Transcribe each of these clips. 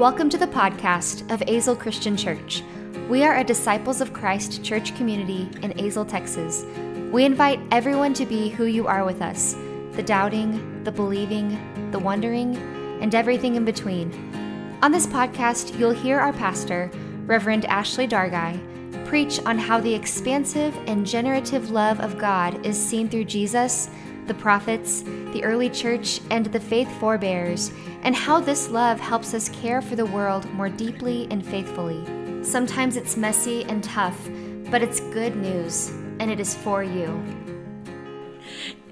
Welcome to the podcast of Azle Christian Church. We are a Disciples of Christ church community in Azle, Texas. We invite everyone to be who you are with us the doubting, the believing, the wondering, and everything in between. On this podcast, you'll hear our pastor, Reverend Ashley Dargai, preach on how the expansive and generative love of God is seen through Jesus the prophets, the early church, and the faith forebears, and how this love helps us care for the world more deeply and faithfully. Sometimes it's messy and tough, but it's good news, and it is for you.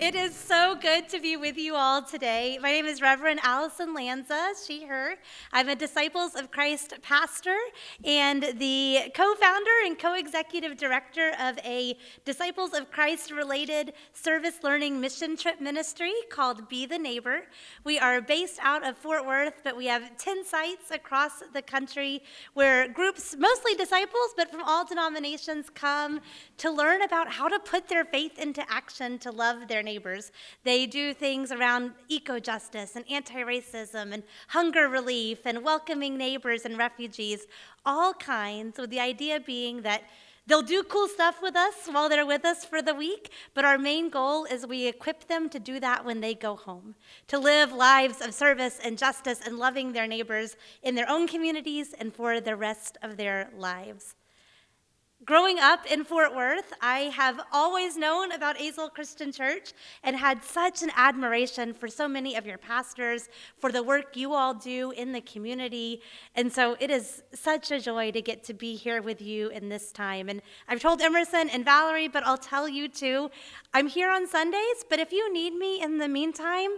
It is so good to be with you all today. My name is Reverend Allison Lanza, she, her. I'm a Disciples of Christ pastor and the co founder and co executive director of a Disciples of Christ related service learning mission trip ministry called Be the Neighbor. We are based out of Fort Worth, but we have 10 sites across the country where groups, mostly disciples, but from all denominations, come to learn about how to put their faith into action to love their neighbors. They do things around eco justice and anti racism and hunger relief and welcoming neighbors and refugees, all kinds, with the idea being that They'll do cool stuff with us while they're with us for the week, but our main goal is we equip them to do that when they go home, to live lives of service and justice and loving their neighbors in their own communities and for the rest of their lives. Growing up in Fort Worth, I have always known about Azle Christian Church and had such an admiration for so many of your pastors, for the work you all do in the community. And so it is such a joy to get to be here with you in this time. And I've told Emerson and Valerie, but I'll tell you too, I'm here on Sundays, but if you need me in the meantime,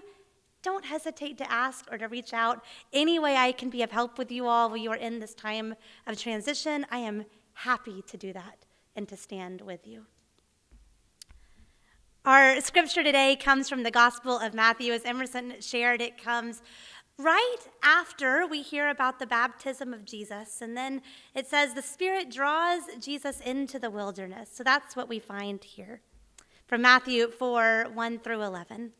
don't hesitate to ask or to reach out. Any way I can be of help with you all while you are in this time of transition, I am happy to do that and to stand with you. Our scripture today comes from the Gospel of Matthew. As Emerson shared, it comes right after we hear about the baptism of Jesus. And then it says, the Spirit draws Jesus into the wilderness. So that's what we find here from Matthew 4 1 through 11.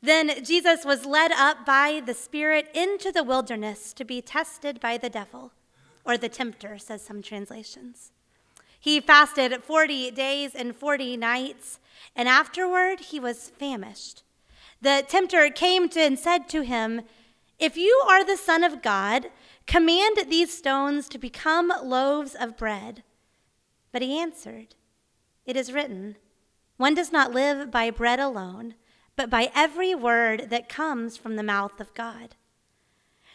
Then Jesus was led up by the Spirit into the wilderness to be tested by the devil or the tempter, says some translations. He fasted 40 days and 40 nights, and afterward he was famished. The tempter came to and said to him, If you are the Son of God, command these stones to become loaves of bread. But he answered, It is written, One does not live by bread alone, but by every word that comes from the mouth of God.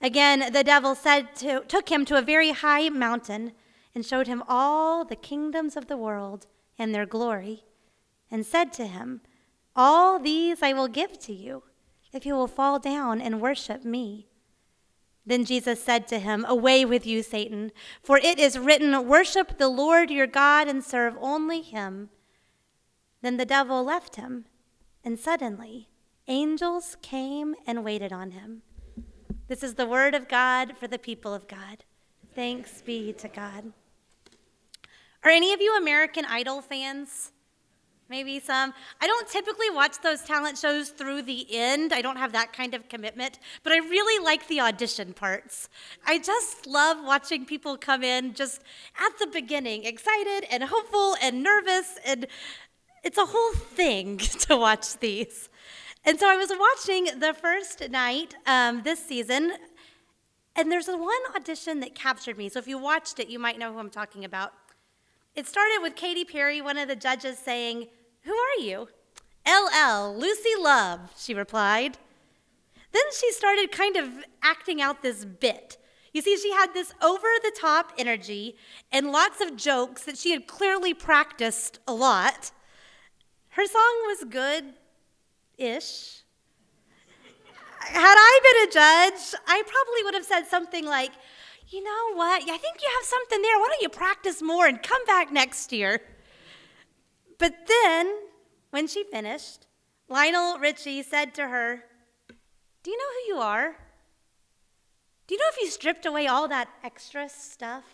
Again, the devil said to, took him to a very high mountain and showed him all the kingdoms of the world and their glory, and said to him, All these I will give to you if you will fall down and worship me. Then Jesus said to him, Away with you, Satan, for it is written, Worship the Lord your God and serve only him. Then the devil left him, and suddenly angels came and waited on him. This is the word of God for the people of God. Thanks be to God. Are any of you American Idol fans? Maybe some. I don't typically watch those talent shows through the end. I don't have that kind of commitment, but I really like the audition parts. I just love watching people come in just at the beginning, excited and hopeful and nervous, and it's a whole thing to watch these. And so I was watching the first night um, this season, and there's one audition that captured me. So if you watched it, you might know who I'm talking about. It started with Katy Perry, one of the judges, saying, Who are you? LL, Lucy Love, she replied. Then she started kind of acting out this bit. You see, she had this over the top energy and lots of jokes that she had clearly practiced a lot. Her song was good, ish. Had I been a judge, I probably would have said something like, you know what? I think you have something there. Why don't you practice more and come back next year? But then, when she finished, Lionel Richie said to her, Do you know who you are? Do you know if you stripped away all that extra stuff,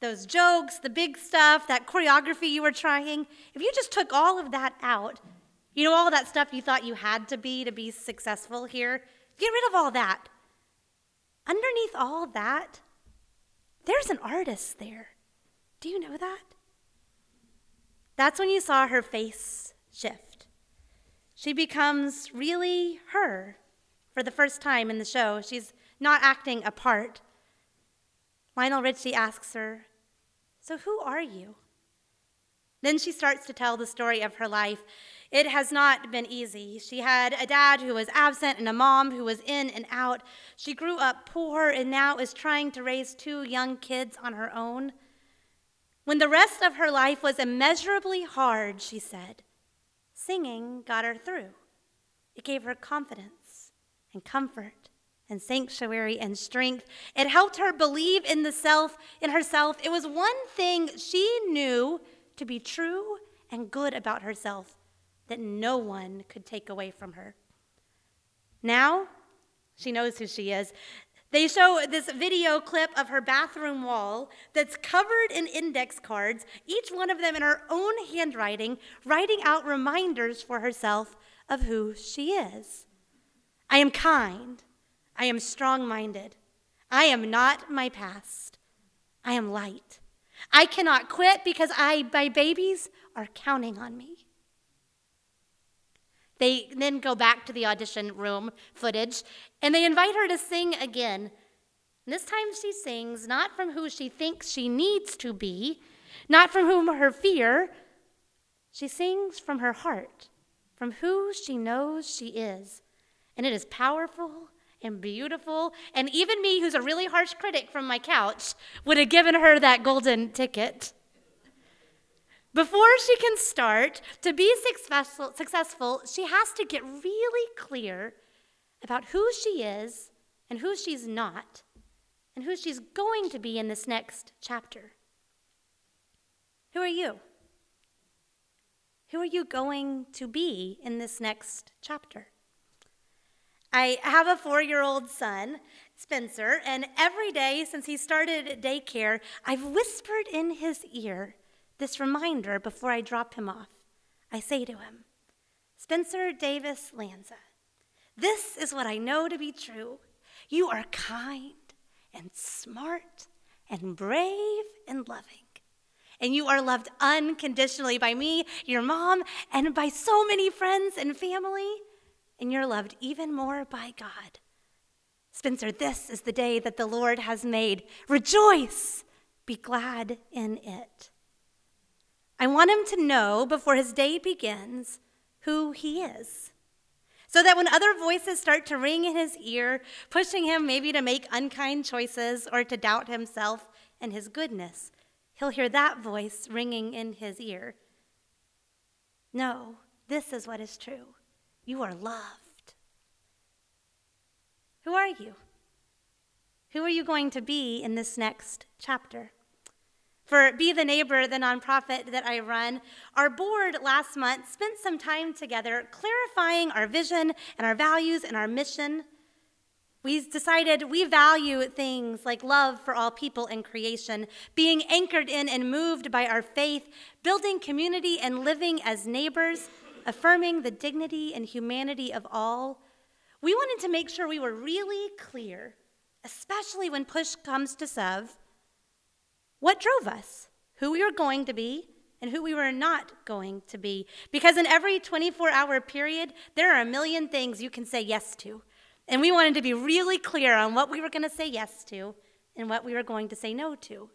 those jokes, the big stuff, that choreography you were trying, if you just took all of that out, you know, all that stuff you thought you had to be to be successful here, get rid of all that. Underneath all that, there's an artist there. Do you know that? That's when you saw her face shift. She becomes really her for the first time in the show. She's not acting a part. Lionel Richie asks her, So who are you? Then she starts to tell the story of her life. It has not been easy. She had a dad who was absent and a mom who was in and out. She grew up poor and now is trying to raise two young kids on her own. When the rest of her life was immeasurably hard, she said, singing got her through. It gave her confidence and comfort and sanctuary and strength. It helped her believe in the self, in herself. It was one thing she knew to be true and good about herself that no one could take away from her. Now, she knows who she is. They show this video clip of her bathroom wall that's covered in index cards, each one of them in her own handwriting, writing out reminders for herself of who she is. I am kind. I am strong minded. I am not my past. I am light. I cannot quit because I, my babies are counting on me. They then go back to the audition room footage and they invite her to sing again. And this time she sings not from who she thinks she needs to be, not from whom her fear. She sings from her heart, from who she knows she is. And it is powerful and beautiful. And even me, who's a really harsh critic from my couch, would have given her that golden ticket. Before she can start to be successful, successful, she has to get really clear about who she is and who she's not and who she's going to be in this next chapter. Who are you? Who are you going to be in this next chapter? I have a four year old son, Spencer, and every day since he started daycare, I've whispered in his ear this reminder before I drop him off. I say to him, Spencer Davis Lanza, this is what I know to be true. You are kind and smart and brave and loving. And you are loved unconditionally by me, your mom, and by so many friends and family. And you're loved even more by God. Spencer, this is the day that the Lord has made. Rejoice! Be glad in it. I want him to know before his day begins who he is. So that when other voices start to ring in his ear, pushing him maybe to make unkind choices or to doubt himself and his goodness, he'll hear that voice ringing in his ear. No, this is what is true. You are loved. Who are you? Who are you going to be in this next chapter? For Be the Neighbor, the nonprofit that I run, our board last month spent some time together clarifying our vision and our values and our mission. We decided we value things like love for all people and creation, being anchored in and moved by our faith, building community and living as neighbors, affirming the dignity and humanity of all. We wanted to make sure we were really clear, especially when push comes to shove what drove us? Who we were going to be and who we were not going to be. Because in every 24 hour period, there are a million things you can say yes to. And we wanted to be really clear on what we were going to say yes to and what we were going to say no to,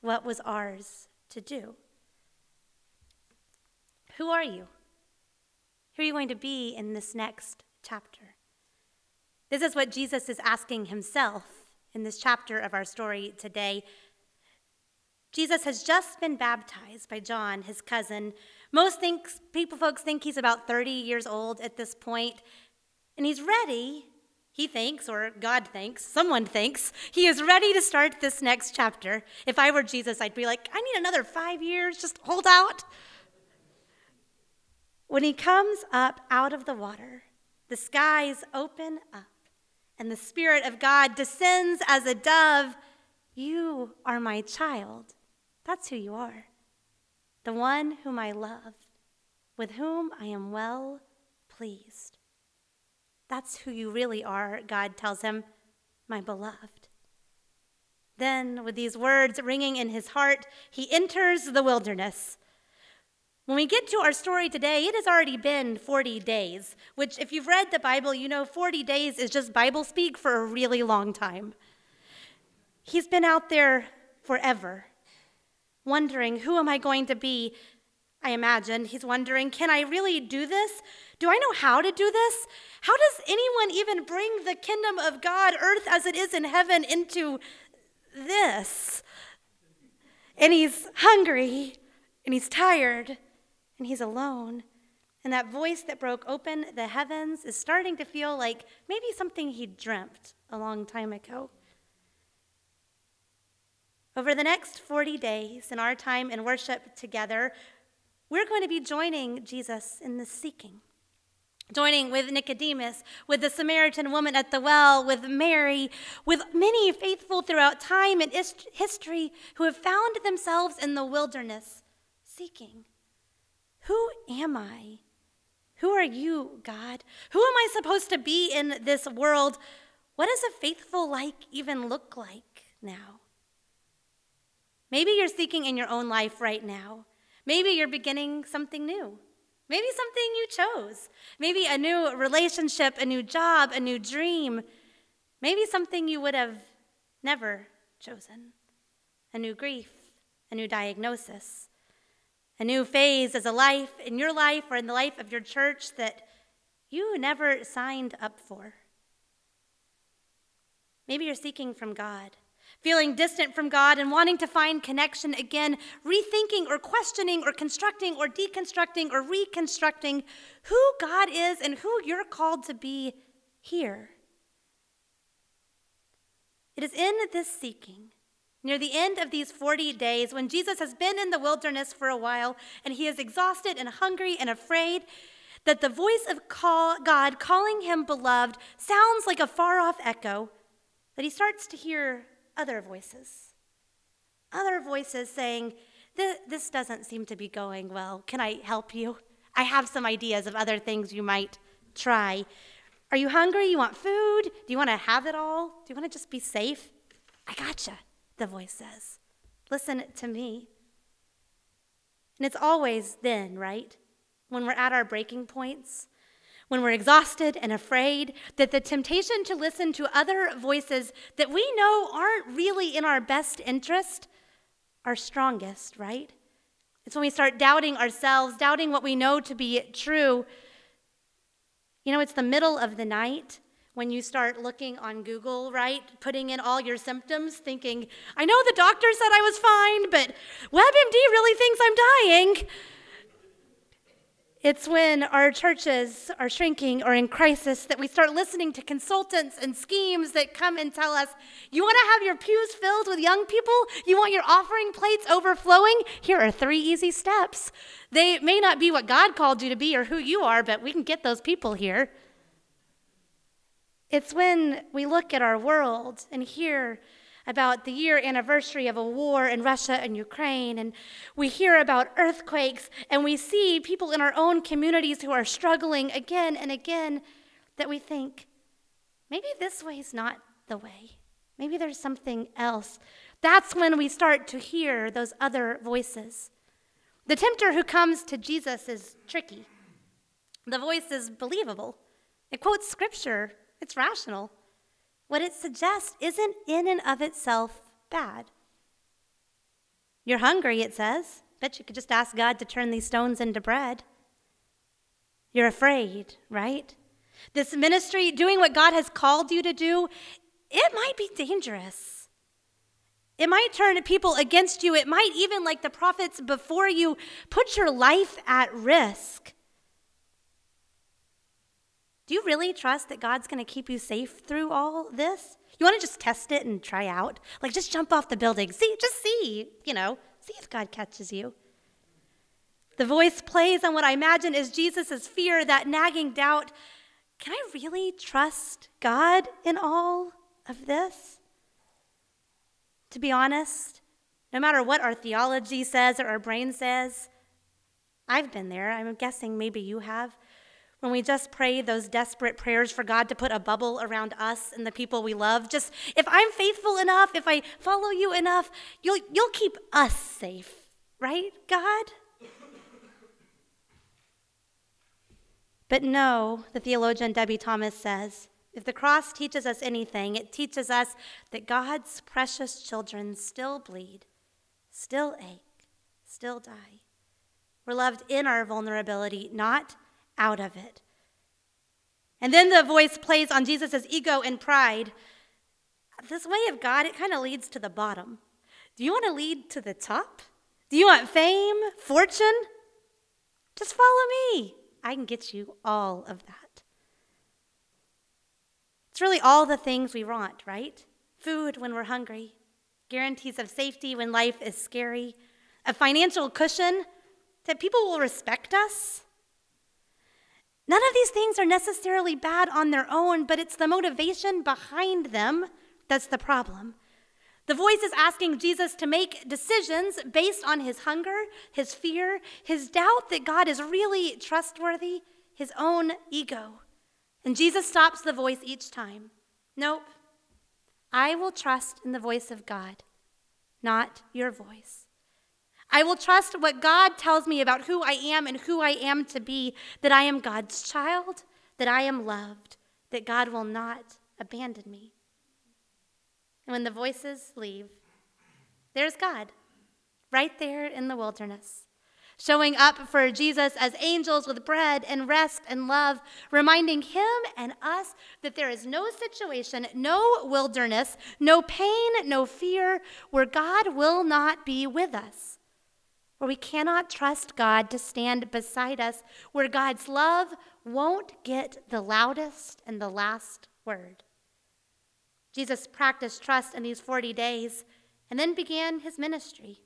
what was ours to do. Who are you? Who are you going to be in this next chapter? This is what Jesus is asking himself in this chapter of our story today. Jesus has just been baptized by John, his cousin. Most thinks, people folks think he's about 30 years old at this point, and he's ready. He thinks, or God thinks, someone thinks, he is ready to start this next chapter. If I were Jesus, I'd be like, I need another five years, just hold out. When he comes up out of the water, the skies open up, and the Spirit of God descends as a dove. You are my child. That's who you are. The one whom I love, with whom I am well pleased. That's who you really are, God tells him, my beloved. Then, with these words ringing in his heart, he enters the wilderness. When we get to our story today, it has already been 40 days, which, if you've read the Bible, you know 40 days is just Bible speak for a really long time. He's been out there forever, wondering, who am I going to be? I imagine he's wondering, can I really do this? Do I know how to do this? How does anyone even bring the kingdom of God, earth as it is in heaven, into this? And he's hungry and he's tired and he's alone. And that voice that broke open the heavens is starting to feel like maybe something he dreamt a long time ago. Over the next 40 days in our time in worship together, we're going to be joining Jesus in the seeking joining with Nicodemus, with the Samaritan woman at the well, with Mary, with many faithful throughout time and history who have found themselves in the wilderness seeking. Who am I? Who are you, God? Who am I supposed to be in this world? What does a faithful like even look like now? Maybe you're seeking in your own life right now. Maybe you're beginning something new. Maybe something you chose. Maybe a new relationship, a new job, a new dream. Maybe something you would have never chosen. A new grief, a new diagnosis, a new phase as a life in your life or in the life of your church that you never signed up for. Maybe you're seeking from God feeling distant from God and wanting to find connection again, rethinking or questioning or constructing or deconstructing or reconstructing who God is and who you're called to be here. It is in this seeking, near the end of these 40 days, when Jesus has been in the wilderness for a while and he is exhausted and hungry and afraid, that the voice of call, God calling him beloved sounds like a far off echo, that he starts to hear other voices. Other voices saying, This doesn't seem to be going well. Can I help you? I have some ideas of other things you might try. Are you hungry? You want food? Do you want to have it all? Do you want to just be safe? I gotcha, the voice says. Listen to me. And it's always then, right? When we're at our breaking points, when we're exhausted and afraid, that the temptation to listen to other voices that we know aren't really in our best interest are strongest, right? It's when we start doubting ourselves, doubting what we know to be true. You know, it's the middle of the night when you start looking on Google, right? Putting in all your symptoms, thinking, I know the doctor said I was fine, but WebMD really thinks I'm dying. It's when our churches are shrinking or in crisis that we start listening to consultants and schemes that come and tell us, you want to have your pews filled with young people? You want your offering plates overflowing? Here are three easy steps. They may not be what God called you to be or who you are, but we can get those people here. It's when we look at our world and hear about the year anniversary of a war in Russia and Ukraine, and we hear about earthquakes, and we see people in our own communities who are struggling again and again, that we think, maybe this way is not the way. Maybe there's something else. That's when we start to hear those other voices. The tempter who comes to Jesus is tricky. The voice is believable. It quotes scripture, it's rational what it suggests isn't in and of itself bad. You're hungry, it says. Bet you could just ask God to turn these stones into bread. You're afraid, right? This ministry, doing what God has called you to do, it might be dangerous. It might turn people against you. It might even, like the prophets before you, put your life at risk. Do you really trust that God's going to keep you safe through all this? You want to just test it and try out? Like, just jump off the building. See, just see, you know, see if God catches you. The voice plays on what I imagine is Jesus' fear, that nagging doubt. Can I really trust God in all of this? To be honest, no matter what our theology says or our brain says, I've been there. I'm guessing maybe you have. When we just pray those desperate prayers for God to put a bubble around us and the people we love, just if I'm faithful enough, if I follow you enough, you'll, you'll keep us safe, right, God? But no, the theologian Debie Thomas says, if the cross teaches us anything, it teaches us that God's precious children still bleed, still ache, still die. We're loved in our vulnerability, not out of it. And then the voice plays on Jesus' ego and pride. This way of God, it kind of leads to the bottom. Do you want to lead to the top? Do you want fame, fortune? Just follow me. I can get you all of that. It's really all the things we want, right? Food when we're hungry, guarantees of safety when life is scary, a financial cushion that people will respect us. None of these things are necessarily bad on their own, but it's the motivation behind them that's the problem. The voice is asking Jesus to make decisions based on his hunger, his fear, his doubt that God is really trustworthy, his own ego. And Jesus stops the voice each time. Nope. I will trust in the voice of God, not your voice. I will trust what God tells me about who I am and who I am to be, that I am God's child, that I am loved, that God will not abandon me. And when the voices leave, there's God, right there in the wilderness, showing up for Jesus as angels with bread and rest and love, reminding him and us that there is no situation, no wilderness, no pain, no fear where God will not be with us where we cannot trust God to stand beside us, where God's love won't get the loudest and the last word. Jesus practiced trust in these 40 days and then began his ministry.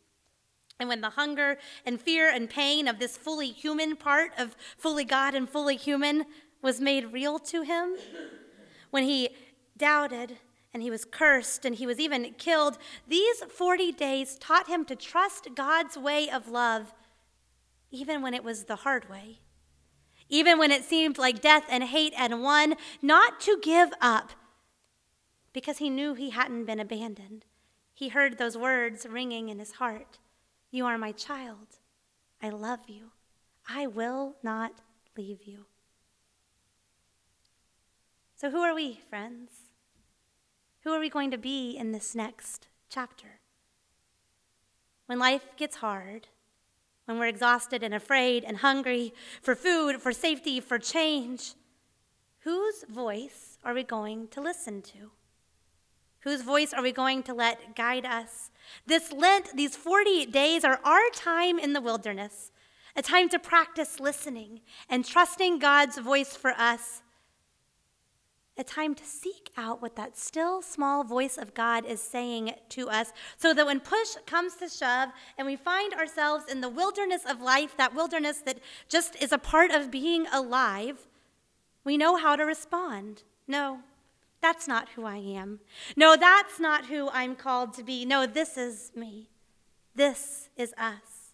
And when the hunger and fear and pain of this fully human part of fully God and fully human was made real to him, when he doubted and he was cursed and he was even killed. These 40 days taught him to trust God's way of love, even when it was the hard way, even when it seemed like death and hate and won, not to give up because he knew he hadn't been abandoned. He heard those words ringing in his heart You are my child. I love you. I will not leave you. So, who are we, friends? Who are we going to be in this next chapter? When life gets hard, when we're exhausted and afraid and hungry for food, for safety, for change, whose voice are we going to listen to? Whose voice are we going to let guide us? This Lent, these 40 days, are our time in the wilderness, a time to practice listening and trusting God's voice for us a time to seek out what that still small voice of God is saying to us so that when push comes to shove and we find ourselves in the wilderness of life, that wilderness that just is a part of being alive, we know how to respond. No, that's not who I am. No, that's not who I'm called to be. No, this is me. This is us.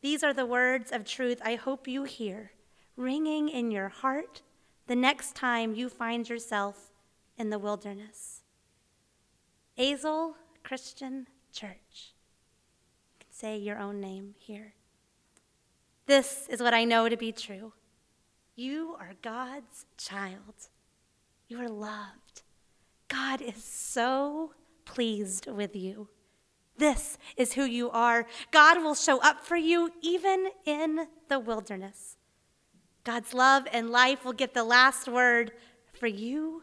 These are the words of truth I hope you hear ringing in your heart the next time you find yourself in the wilderness. Azle Christian Church. You can say your own name here. This is what I know to be true. You are God's child. You are loved. God is so pleased with you. This is who you are. God will show up for you even in the wilderness. God's love and life will get the last word for you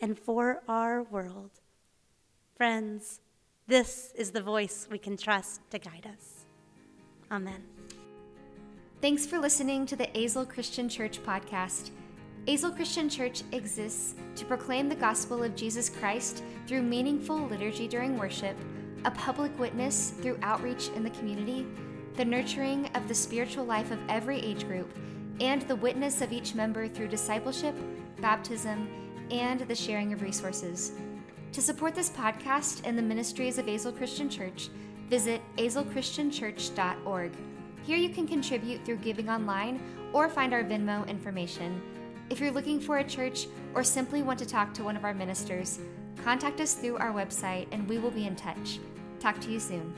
and for our world. Friends, this is the voice we can trust to guide us. Amen. Thanks for listening to the Azle Christian Church podcast. Azle Christian Church exists to proclaim the gospel of Jesus Christ through meaningful liturgy during worship, a public witness through outreach in the community, the nurturing of the spiritual life of every age group, and the witness of each member through discipleship, baptism, and the sharing of resources. To support this podcast and the ministries of Azle Christian Church, visit azlechristianchurch.org. Here you can contribute through giving online or find our Venmo information. If you're looking for a church or simply want to talk to one of our ministers, contact us through our website and we will be in touch. Talk to you soon.